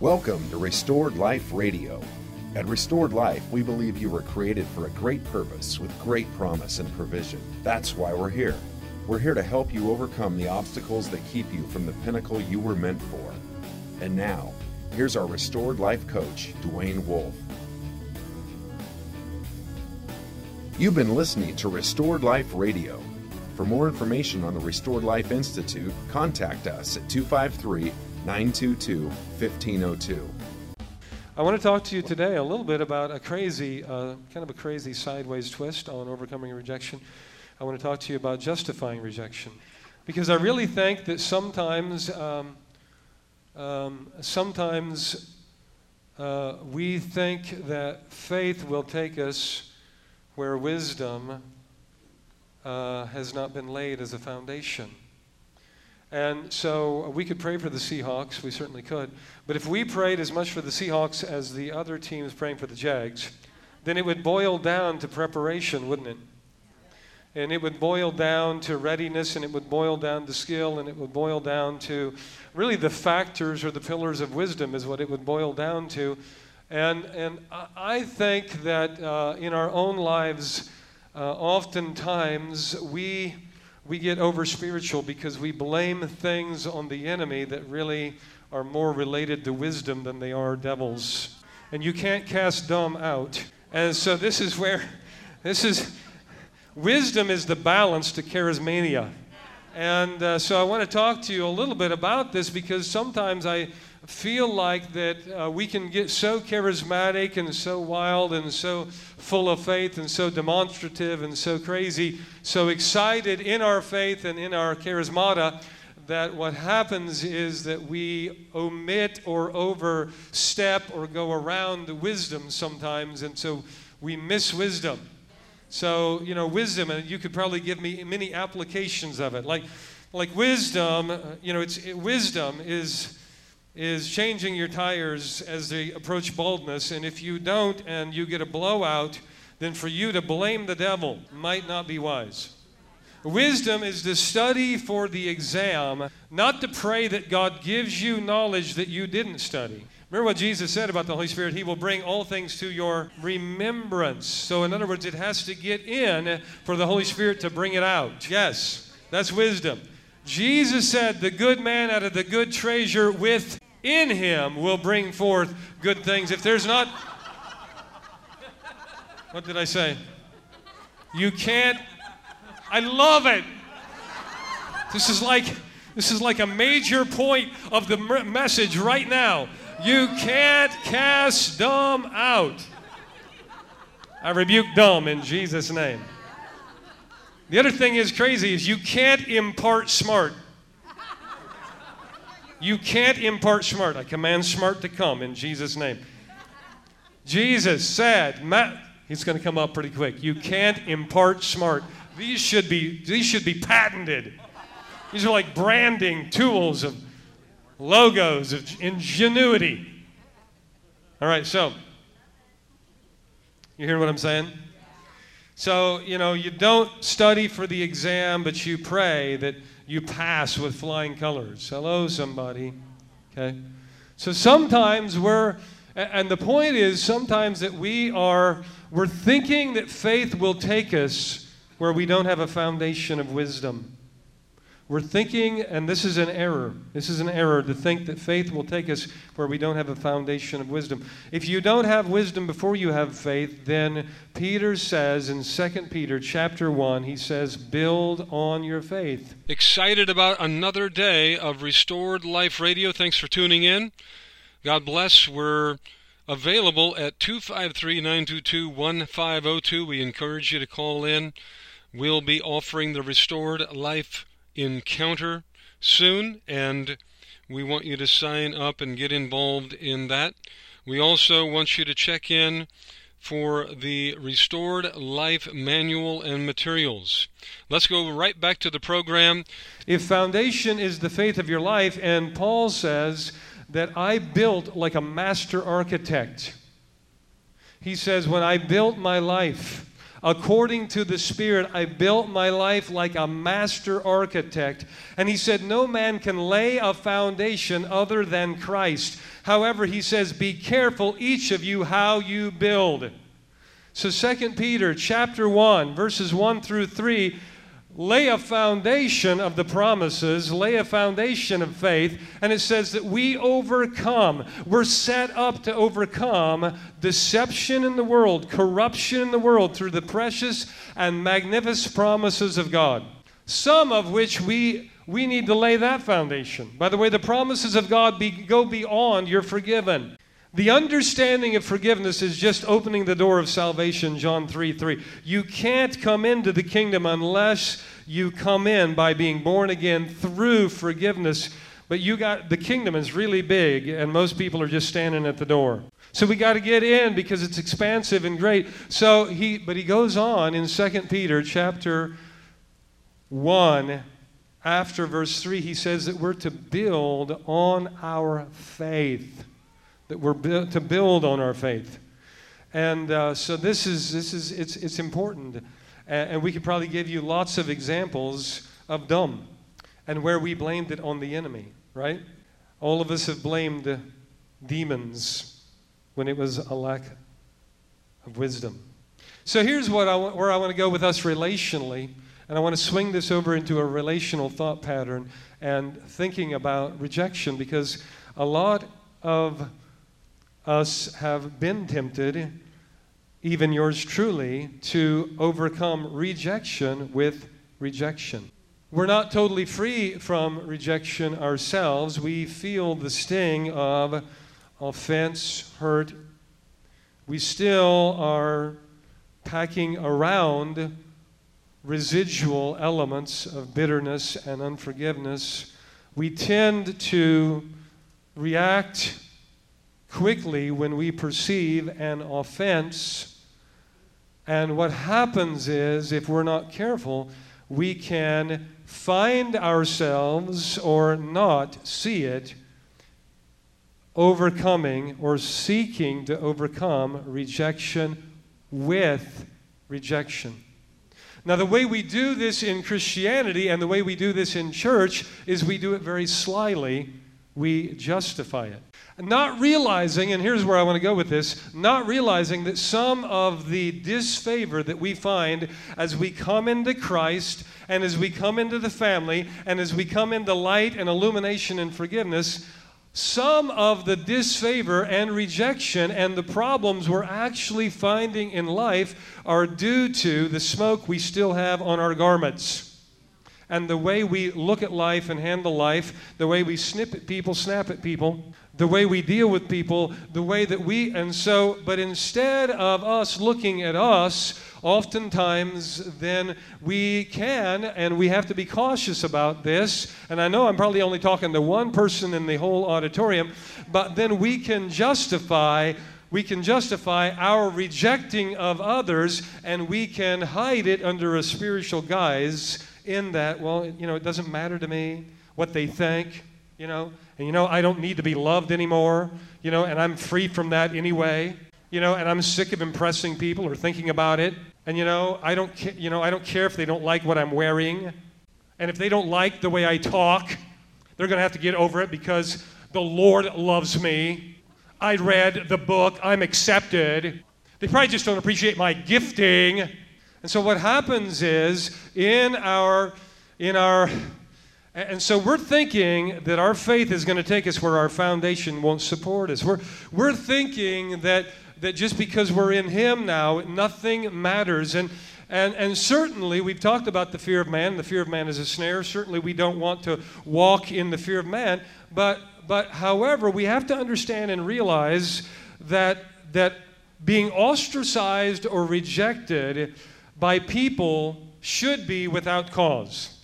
Welcome to Restored Life Radio. At Restored Life, we believe you were created for a great purpose with great promise and provision. That's why we're here. We're here to help you overcome the obstacles that keep you from the pinnacle you were meant for. And now, here's our Restored Life coach, Dwayne Wolf. You've been listening to Restored Life Radio. For more information on the Restored Life Institute, contact us at 253 922 1502. I want to talk to you today a little bit about a crazy, uh, kind of a crazy sideways twist on overcoming rejection. I want to talk to you about justifying rejection. Because I really think that sometimes, um, um, sometimes uh, we think that faith will take us where wisdom uh, has not been laid as a foundation. And so we could pray for the Seahawks, we certainly could. But if we prayed as much for the Seahawks as the other teams praying for the Jags, then it would boil down to preparation, wouldn't it? And it would boil down to readiness, and it would boil down to skill, and it would boil down to really the factors or the pillars of wisdom, is what it would boil down to. And, and I think that uh, in our own lives, uh, oftentimes we we get over spiritual because we blame things on the enemy that really are more related to wisdom than they are devils. And you can't cast dumb out. And so this is where, this is, wisdom is the balance to charismania. And uh, so I want to talk to you a little bit about this because sometimes I feel like that uh, we can get so charismatic and so wild and so full of faith and so demonstrative and so crazy, so excited in our faith and in our charismata that what happens is that we omit or overstep or go around the wisdom sometimes, and so we miss wisdom. So, you know, wisdom, and you could probably give me many applications of it. Like, like wisdom, uh, you know, it's it, wisdom is is changing your tires as they approach baldness. And if you don't and you get a blowout, then for you to blame the devil might not be wise. Wisdom is to study for the exam, not to pray that God gives you knowledge that you didn't study. Remember what Jesus said about the Holy Spirit? He will bring all things to your remembrance. So, in other words, it has to get in for the Holy Spirit to bring it out. Yes, that's wisdom. Jesus said, The good man out of the good treasure within him will bring forth good things. If there's not, what did I say? You can't, I love it. This is like, this is like a major point of the message right now. You can't cast dumb out. I rebuke dumb in Jesus' name. The other thing is crazy is you can't impart smart. You can't impart smart. I command smart to come in Jesus' name. Jesus said, Matt, he's going to come up pretty quick. You can't impart smart. These should be these should be patented. These are like branding tools of logos of ingenuity. All right, so you hear what I'm saying? So, you know, you don't study for the exam, but you pray that you pass with flying colors. Hello, somebody. Okay? So sometimes we're, and the point is sometimes that we are, we're thinking that faith will take us where we don't have a foundation of wisdom. We're thinking, and this is an error. This is an error to think that faith will take us where we don't have a foundation of wisdom. If you don't have wisdom before you have faith, then Peter says in 2 Peter chapter 1, he says, build on your faith. Excited about another day of Restored Life Radio. Thanks for tuning in. God bless. We're available at 253 922 1502. We encourage you to call in. We'll be offering the Restored Life encounter soon, and we want you to sign up and get involved in that. We also want you to check in for the Restored Life Manual and materials. Let's go right back to the program. If foundation is the faith of your life, and Paul says that I built like a master architect, he says, When I built my life, According to the Spirit, I built my life like a master architect. And he said, No man can lay a foundation other than Christ. However, he says, Be careful, each of you, how you build. So 2 Peter chapter 1, verses 1 through 3 lay a foundation of the promises, lay a foundation of faith, and it says that we overcome. We're set up to overcome deception in the world, corruption in the world through the precious and magnificent promises of God. Some of which we we need to lay that foundation. By the way, the promises of God be, go beyond you're forgiven. The understanding of forgiveness is just opening the door of salvation, John 3 3. You can't come into the kingdom unless you come in by being born again through forgiveness. But you got the kingdom is really big, and most people are just standing at the door. So we got to get in because it's expansive and great. So he, but he goes on in 2 Peter chapter 1, after verse 3, he says that we're to build on our faith that we're bu- to build on our faith. And uh, so this is, this is it's, it's important. And, and we could probably give you lots of examples of dumb and where we blamed it on the enemy, right? All of us have blamed demons when it was a lack of wisdom. So here's what I where I want to go with us relationally. And I want to swing this over into a relational thought pattern and thinking about rejection because a lot of us have been tempted, even yours truly, to overcome rejection with rejection. We're not totally free from rejection ourselves. We feel the sting of offense, hurt. We still are packing around residual elements of bitterness and unforgiveness. We tend to react quickly when we perceive an offense. And what happens is, if we're not careful, we can find ourselves or not see it overcoming or seeking to overcome rejection with rejection. Now, the way we do this in Christianity and the way we do this in church is we do it very slyly. We justify it not realizing, and here's where I want to go with this, not realizing that some of the disfavor that we find as we come into Christ and as we come into the family and as we come into light and illumination and forgiveness, some of the disfavor and rejection and the problems we're actually finding in life are due to the smoke we still have on our garments. And the way we look at life and handle life, the way we snip at people, snap at people, the way we deal with people, the way that we, and so, but instead of us looking at us, oftentimes then we can, and we have to be cautious about this. And I know I'm probably only talking to one person in the whole auditorium, but then we can justify. We can justify our rejecting of others and we can hide it under a spiritual guise in that, well, you know, it doesn't matter to me what they think, you know, and you know, I don't need to be loved anymore, you know, and I'm free from that anyway, you know, and I'm sick of impressing people or thinking about it. And you know, I don't ca- you know, I don't care if they don't like what I'm wearing. And if they don't like the way I talk, they're going to have to get over it because the Lord loves me. I read the book, I'm accepted. They probably just don't appreciate my gifting. And so what happens is in our in our and so we're thinking that our faith is going to take us where our foundation won't support us. We're, we're thinking that, that just because we're in Him now, nothing matters. And, and, and certainly, we've talked about the fear of man. The fear of man is a snare. Certainly, we don't want to walk in the fear of man. But, but however, we have to understand and realize that, that being ostracized or rejected by people should be without cause.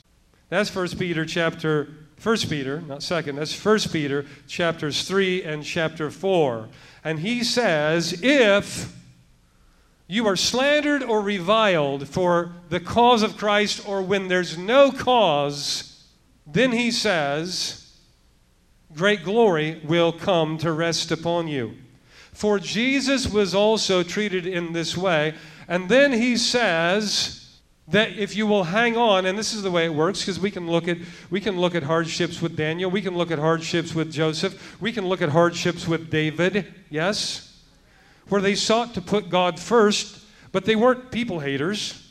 That's First Peter chapter First Peter, not second. That's First Peter chapters 3 and chapter 4. And he says, if you are slandered or reviled for the cause of Christ or when there's no cause, then he says, great glory will come to rest upon you. For Jesus was also treated in this way, And then he says, that if you will hang on and this is the way it works because we can look at we can look at hardships with Daniel. We can look at hardships with Joseph. We can look at hardships with David yes? Where they sought to put God first but they weren't people haters.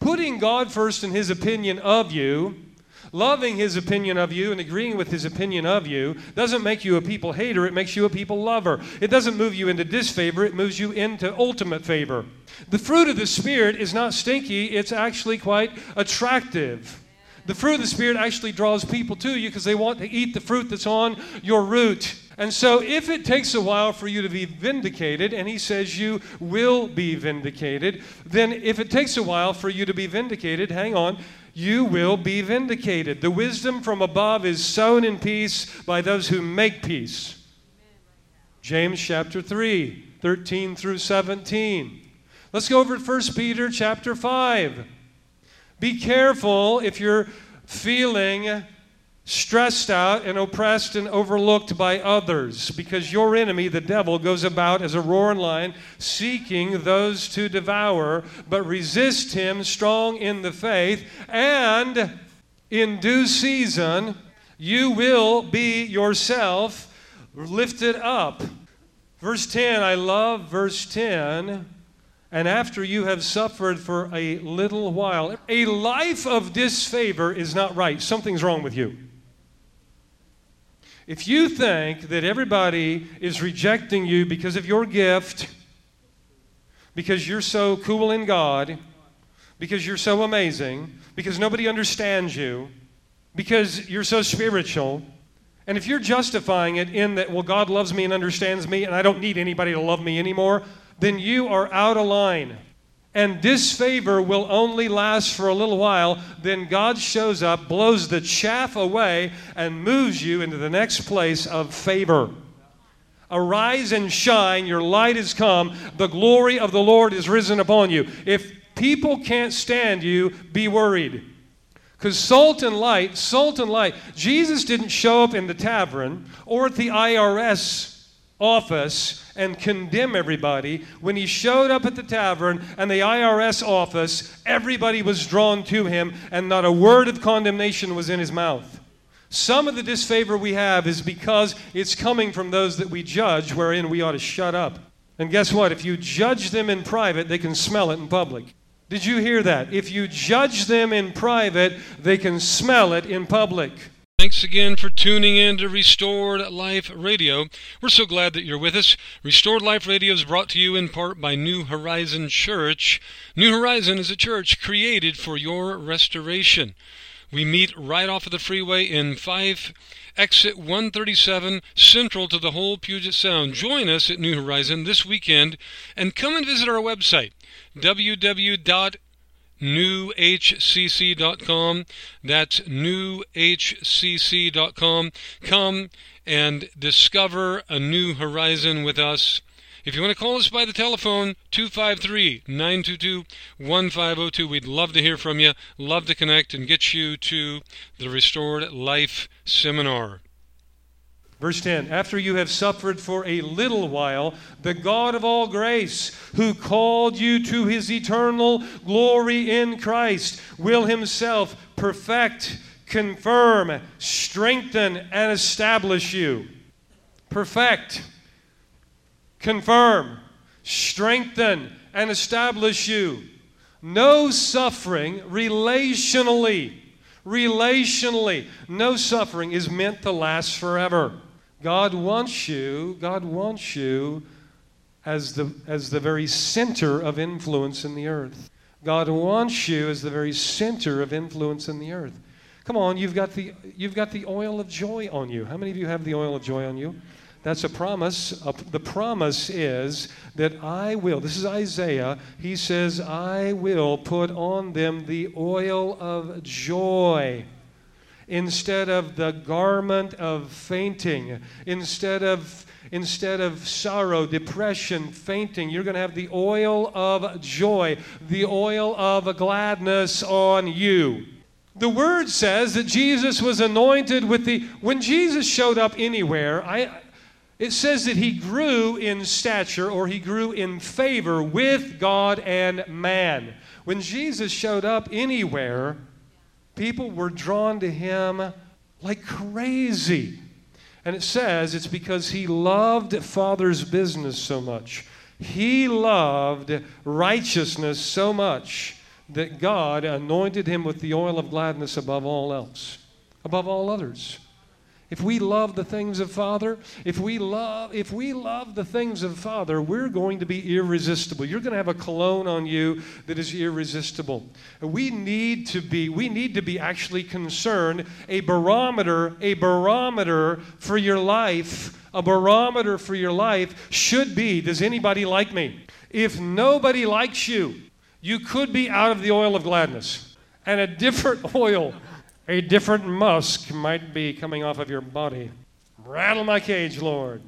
Putting God first in his opinion of you loving his opinion of you and agreeing with his opinion of you doesn't make you a people hater it makes you a people lover it doesn't move you into disfavor it moves you into ultimate favor the fruit of the Spirit is not stinky, it's actually quite attractive. The fruit of the Spirit actually draws people to you because they want to eat the fruit that's on your root. And so, if it takes a while for you to be vindicated, and he says you will be vindicated, then if it takes a while for you to be vindicated, hang on, you will be vindicated. The wisdom from above is sown in peace by those who make peace. James chapter 3, 13 through 17. Let's go over to 1 Peter chapter 5. Be careful if you're feeling stressed out and oppressed and overlooked by others, because your enemy, the devil, goes about as a roaring lion, seeking those to devour, but resist him strong in the faith, and in due season you will be yourself lifted up. Verse 10, I love verse 10. And after you have suffered for a little while, a life of disfavor is not right. Something's wrong with you. If you think that everybody is rejecting you because of your gift, because you're so cool in God, because you're so amazing, because nobody understands you, because you're so spiritual, and if you're justifying it in that, well, God loves me and understands me, and I don't need anybody to love me anymore, then you are out of line. And disfavor will only last for a little while. Then God shows up, blows the chaff away, and moves you into the next place of favor. Arise and shine, your light has come, the glory of the Lord is risen upon you. If people can't stand you, be worried. Because salt and light, salt and light, Jesus didn't show up in the tavern or at the IRS office and condemn everybody. When he showed up at the tavern and the IRS office, everybody was drawn to him, and not a word of condemnation was in his mouth. Some of the disfavor we have is because it's coming from those that we judge, wherein we ought to shut up. And guess what? If you judge them in private, they can smell it in public. Did you hear that? If you judge them in private, they can smell it in public. Thanks again for tuning in to Restored Life Radio. We're so glad that you're with us. Restored Life Radio is brought to you in part by New Horizon Church. New Horizon is a church created for your restoration. We meet right off of the freeway I-5 exit 137 central to the whole Puget Sound. Join us at New Horizon this weekend and come and visit our website www newhcc.com. That's newhcc.com. Come and discover a new horizon with us. If you want to call us by the telephone, 253 922 1502, we'd love to hear from you, love to connect and get you to the Restored Life Seminar. Verse 10 After you have suffered for a little while, the God of all grace, who called you to his eternal glory in Christ, will himself perfect, confirm, strengthen, and establish you. Perfect, confirm, strengthen, and establish you. No suffering relationally. Relationally, no suffering is meant to last forever. God wants you, God wants you as the, as the very center of influence in the earth. God wants you as the very center of influence in the earth. Come on, you've got the, you've got the oil of joy on you. How many of you have the oil of joy on you? That's a promise. The promise is that I will, this is Isaiah, he says, I will put on them the oil of joy instead of the garment of fainting, instead of instead of sorrow, depression, fainting, you're going to have the oil of joy, the oil of gladness on you. The word says that Jesus was anointed with the when Jesus showed up anywhere, I It says that he grew in stature or he grew in favor with God and man. When Jesus showed up anywhere, people were drawn to him like crazy. And it says it's because he loved Father's business so much. He loved righteousness so much that God anointed him with the oil of gladness above all else, above all others. If we love the things of Father, if we love if we love the things of Father, we're going to be irresistible. You're going to have a cologne on you that is irresistible. We need to be we need to be actually concerned a barometer, a barometer for your life, a barometer for your life should be does anybody like me? If nobody likes you, you could be out of the oil of gladness. And a different oil a different musk might be coming off of your body. Rattle my cage, Lord.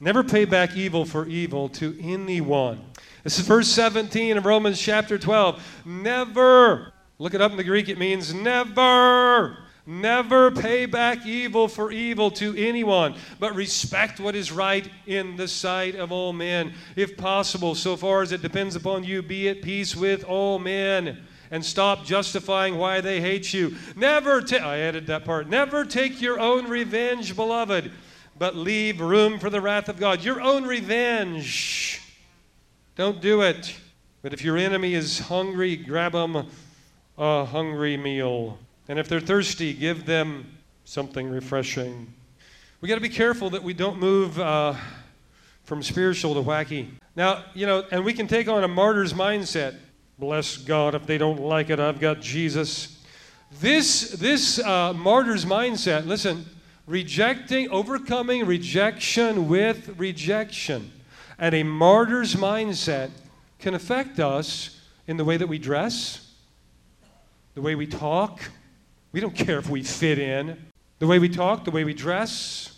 Never pay back evil for evil to anyone. This is verse 17 of Romans chapter 12. Never, look it up in the Greek, it means never. Never pay back evil for evil to anyone, but respect what is right in the sight of all men. If possible, so far as it depends upon you, be at peace with all men and stop justifying why they hate you. Never ta- I added that part. Never take your own revenge, beloved, but leave room for the wrath of God. Your own revenge. Don't do it. But if your enemy is hungry, grab them a hungry meal. And if they're thirsty, give them something refreshing. We got to be careful that we don't move uh, from spiritual to wacky. Now, you know, and we can take on a martyr's mindset. Bless God. If they don't like it, I've got Jesus. This, this uh, martyr's mindset, listen, rejecting, overcoming rejection with rejection. And a martyr's mindset can affect us in the way that we dress, the way we talk. We don't care if we fit in. The way we talk, the way we dress,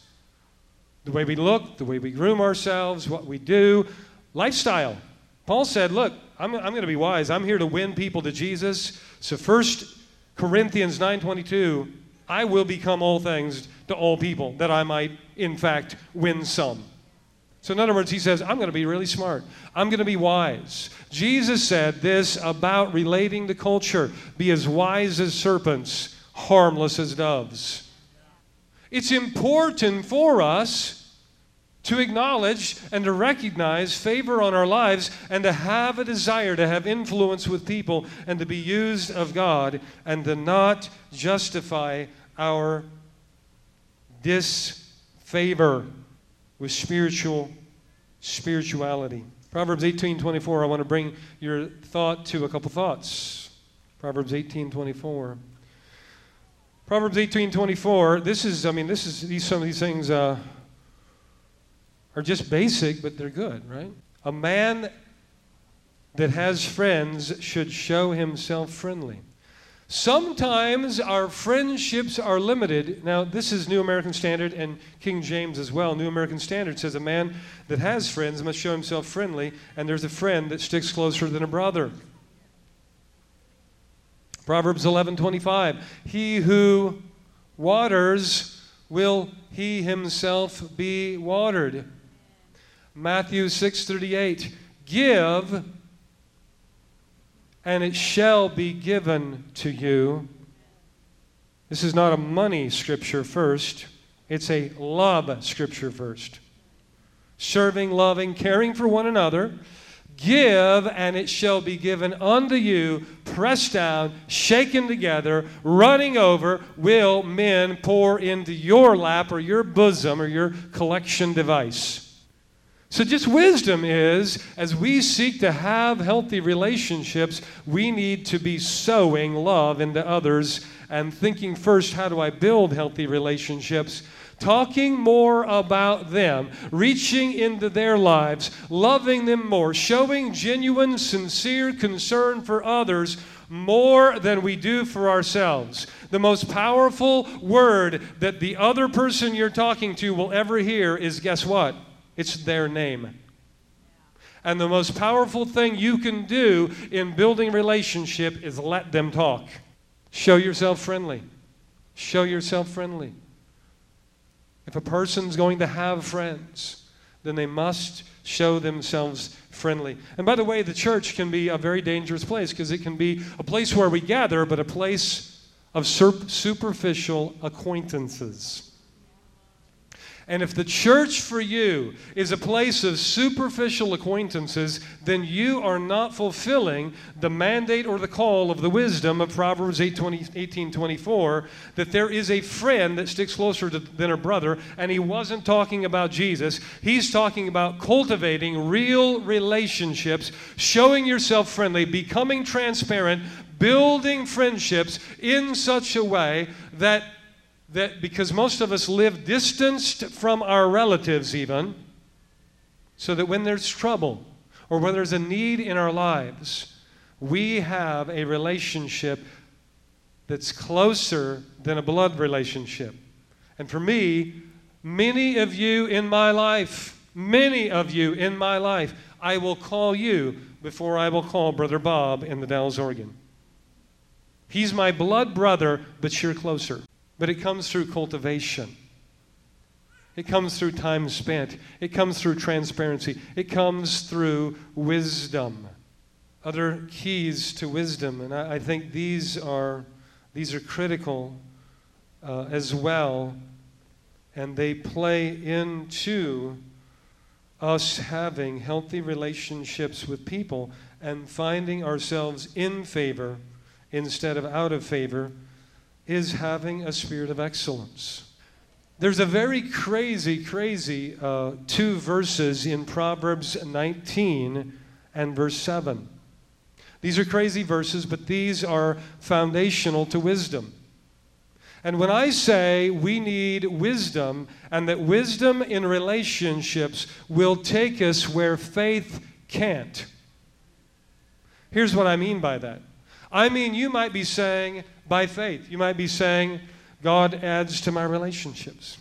the way we look, the way we groom ourselves, what we do, lifestyle. Paul said, Look, I'm, I'm going to be wise. I'm here to win people to Jesus. So 1 Corinthians 9.22, I will become all things to all people, that I might, in fact, win some. So, in other words, he says, I'm going to be really smart. I'm going to be wise. Jesus said this about relating to culture be as wise as serpents, harmless as doves. It's important for us to acknowledge and to recognize favor on our lives and to have a desire to have influence with people and to be used of God and to not justify our disfavor with spiritual spirituality. Proverbs 18:24 I want to bring your thought to a couple thoughts. Proverbs 18:24 Proverbs 18:24 this is I mean this is these some of these things uh, are just basic, but they're good, right? A man that has friends should show himself friendly. Sometimes our friendships are limited. Now, this is New American Standard and King James as well. New American Standard says a man that has friends must show himself friendly, and there's a friend that sticks closer than a brother. Proverbs 11:25 He who waters will he himself be watered. Matthew 6:38 Give and it shall be given to you. This is not a money scripture first. It's a love scripture first. Serving, loving, caring for one another. Give, and it shall be given unto you, pressed down, shaken together, running over, will men pour into your lap or your bosom or your collection device. So, just wisdom is as we seek to have healthy relationships, we need to be sowing love into others and thinking first, how do I build healthy relationships? Talking more about them, reaching into their lives, loving them more, showing genuine, sincere concern for others more than we do for ourselves. The most powerful word that the other person you're talking to will ever hear is guess what? It's their name. And the most powerful thing you can do in building relationship is let them talk. Show yourself friendly. Show yourself friendly. If a person's going to have friends, then they must show themselves friendly. And by the way, the church can be a very dangerous place because it can be a place where we gather, but a place of superficial acquaintances. And if the church for you is a place of superficial acquaintances, then you are not fulfilling the mandate or the call of the wisdom of Proverbs 8, 20, 18 24 that there is a friend that sticks closer to, than a brother. And he wasn't talking about Jesus, he's talking about cultivating real relationships, showing yourself friendly, becoming transparent, building friendships in such a way that that because most of us live distanced from our relatives, even, so that when there's trouble or when there's a need in our lives, we have a relationship that's closer than a blood relationship. And for me, many of you in my life, many of you in my life, I will call you before I will call Brother Bob in the Dalles, Oregon. He's my blood brother, but you're closer. But it comes through cultivation. It comes through time spent. It comes through transparency. It comes through wisdom. Other keys to wisdom, and I, I think these are, these are critical uh, as well, and they play into us having healthy relationships with people and finding ourselves in favor instead of out of favor is having a spirit of excellence. There's a very crazy, crazy uh, two verses in Proverbs 19 and verse 7. These are crazy verses, but these are foundational to wisdom. And when I say we need wisdom, and that wisdom in relationships will take us where faith can't, here's what I mean by that. I mean, you might be saying, by faith. You might be saying, God adds to my relationships.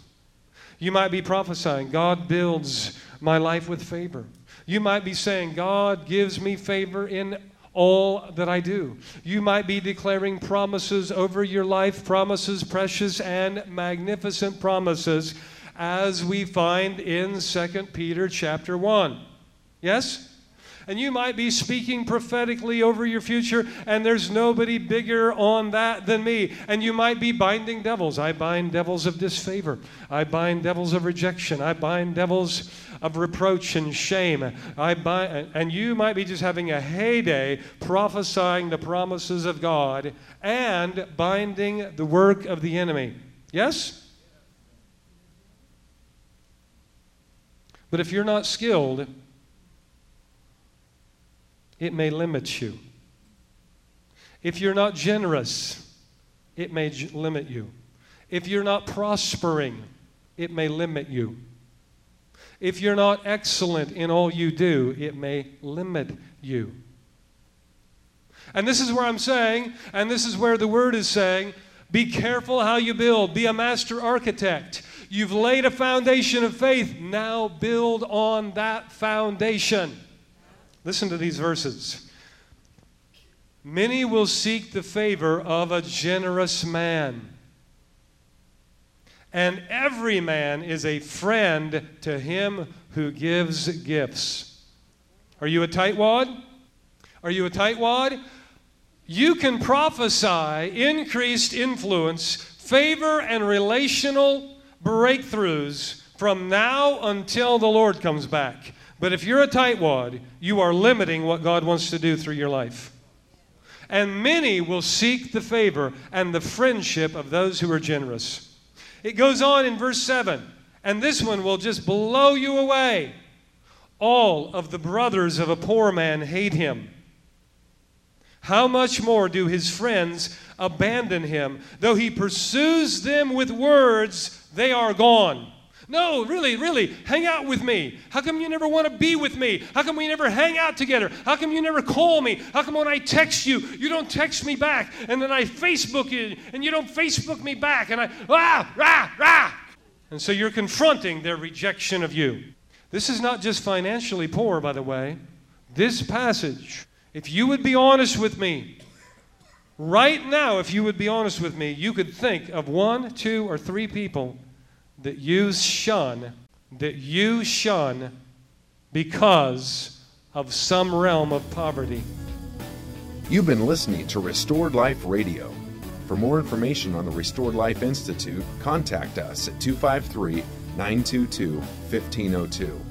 You might be prophesying, God builds my life with favor. You might be saying, God gives me favor in all that I do. You might be declaring promises over your life, promises, precious and magnificent promises, as we find in 2 Peter chapter 1. Yes? And you might be speaking prophetically over your future, and there's nobody bigger on that than me. And you might be binding devils. I bind devils of disfavor, I bind devils of rejection, I bind devils of reproach and shame. I bind, and you might be just having a heyday prophesying the promises of God and binding the work of the enemy. Yes? But if you're not skilled, it may limit you. If you're not generous, it may j- limit you. If you're not prospering, it may limit you. If you're not excellent in all you do, it may limit you. And this is where I'm saying, and this is where the word is saying, be careful how you build. Be a master architect. You've laid a foundation of faith. Now build on that foundation. Listen to these verses. Many will seek the favor of a generous man, and every man is a friend to him who gives gifts. Are you a tightwad? Are you a tightwad? You can prophesy increased influence, favor, and relational breakthroughs from now until the Lord comes back. But if you're a tightwad, you are limiting what God wants to do through your life. And many will seek the favor and the friendship of those who are generous. It goes on in verse 7, and this one will just blow you away. All of the brothers of a poor man hate him. How much more do his friends abandon him? Though he pursues them with words, they are gone. No, really, really, hang out with me. How come you never want to be with me? How come we never hang out together? How come you never call me? How come when I text you, you don't text me back? And then I Facebook you and you don't Facebook me back? And I, ah, rah, rah. And so you're confronting their rejection of you. This is not just financially poor, by the way. This passage, if you would be honest with me, right now, if you would be honest with me, you could think of one, two, or three people that you shun, that you shun because of some realm of poverty. You've been listening to Restored Life Radio. For more information on the Restored Life Institute, contact us at 253 922 1502.